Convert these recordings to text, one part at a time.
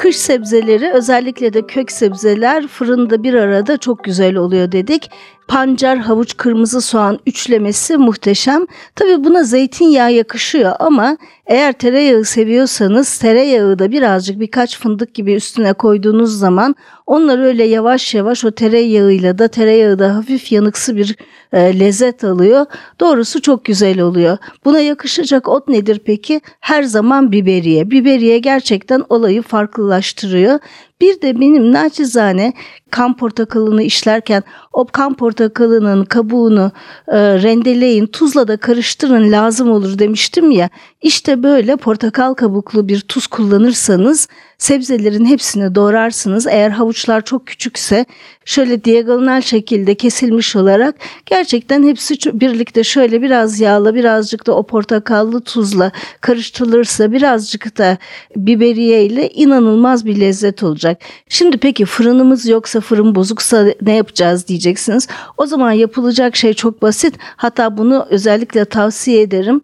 Kış sebzeleri özellikle de kök sebzeler fırında bir arada çok güzel oluyor dedik pancar, havuç, kırmızı soğan üçlemesi muhteşem. Tabi buna zeytinyağı yakışıyor ama eğer tereyağı seviyorsanız tereyağı da birazcık birkaç fındık gibi üstüne koyduğunuz zaman onlar öyle yavaş yavaş o tereyağıyla da tereyağı da hafif yanıksı bir e, lezzet alıyor. Doğrusu çok güzel oluyor. Buna yakışacak ot nedir peki? Her zaman biberiye. Biberiye gerçekten olayı farklılaştırıyor. Bir de benim naçizane kan portakalını işlerken o kan portakalının kabuğunu e, rendeleyin, tuzla da karıştırın lazım olur demiştim ya. İşte böyle portakal kabuklu bir tuz kullanırsanız sebzelerin hepsini doğrarsınız. Eğer havuçlar çok küçükse şöyle diagonal şekilde kesilmiş olarak gerçekten hepsi birlikte şöyle biraz yağla birazcık da o portakallı tuzla karıştırılırsa birazcık da biberiye ile inanılmaz bir lezzet olacak. Şimdi peki fırınımız yoksa fırın bozuksa ne yapacağız diyeceksiniz. O zaman yapılacak şey çok basit. Hatta bunu özellikle tavsiye ederim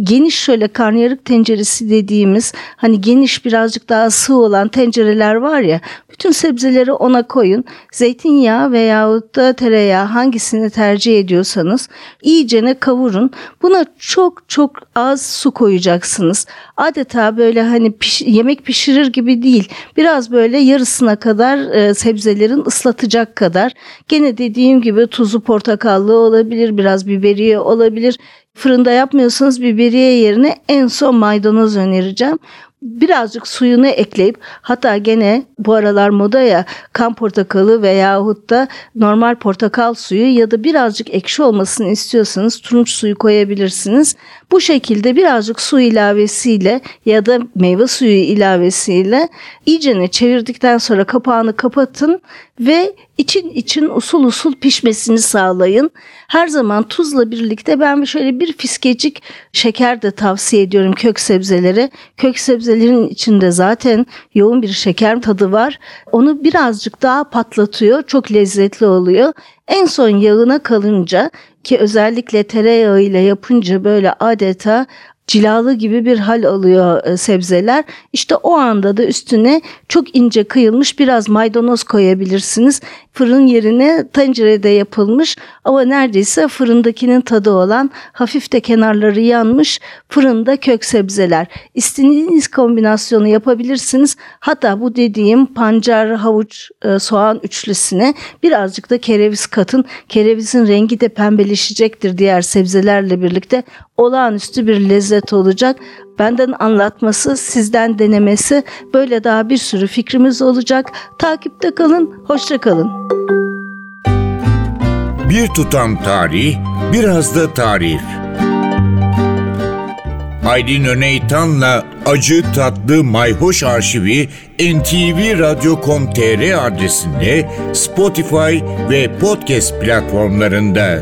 geniş şöyle karnıyarık tenceresi dediğimiz hani geniş birazcık daha sığ olan tencereler var ya bütün sebzeleri ona koyun. Zeytinyağı veyahut da tereyağı hangisini tercih ediyorsanız iyicene kavurun. Buna çok çok az su koyacaksınız. Adeta böyle hani piş, yemek pişirir gibi değil. Biraz böyle yarısına kadar e, sebzelerin ıslatacak kadar. Gene dediğim gibi tuzu portakallı olabilir, biraz biberiye olabilir. Fırında yapmıyorsanız biberiye yerine en son maydanoz önereceğim birazcık suyunu ekleyip hatta gene bu aralar moda ya kan portakalı veyahut da normal portakal suyu ya da birazcık ekşi olmasını istiyorsanız turunç suyu koyabilirsiniz. Bu şekilde birazcık su ilavesiyle ya da meyve suyu ilavesiyle iyicene çevirdikten sonra kapağını kapatın ve için için usul usul pişmesini sağlayın. Her zaman tuzla birlikte ben şöyle bir fiskecik şeker de tavsiye ediyorum kök sebzelere. Kök sebzelerin içinde zaten yoğun bir şeker tadı var. Onu birazcık daha patlatıyor. Çok lezzetli oluyor. En son yağına kalınca ki özellikle tereyağı ile yapınca böyle adeta cilalı gibi bir hal alıyor e, sebzeler. İşte o anda da üstüne çok ince kıyılmış biraz maydanoz koyabilirsiniz. Fırın yerine tencerede yapılmış ama neredeyse fırındakinin tadı olan hafif de kenarları yanmış fırında kök sebzeler. İstediğiniz kombinasyonu yapabilirsiniz. Hatta bu dediğim pancar, havuç, e, soğan üçlüsüne birazcık da kereviz katın. Kerevizin rengi de pembeleşecektir diğer sebzelerle birlikte. Olağanüstü bir lezzet olacak. Benden anlatması, sizden denemesi böyle daha bir sürü fikrimiz olacak. Takipte kalın, hoşça kalın. Bir tutam tarih, biraz da tarif. Aydın Öneytan'la Acı Tatlı Mayhoş Arşivi ntvradio.com.tr adresinde Spotify ve podcast platformlarında.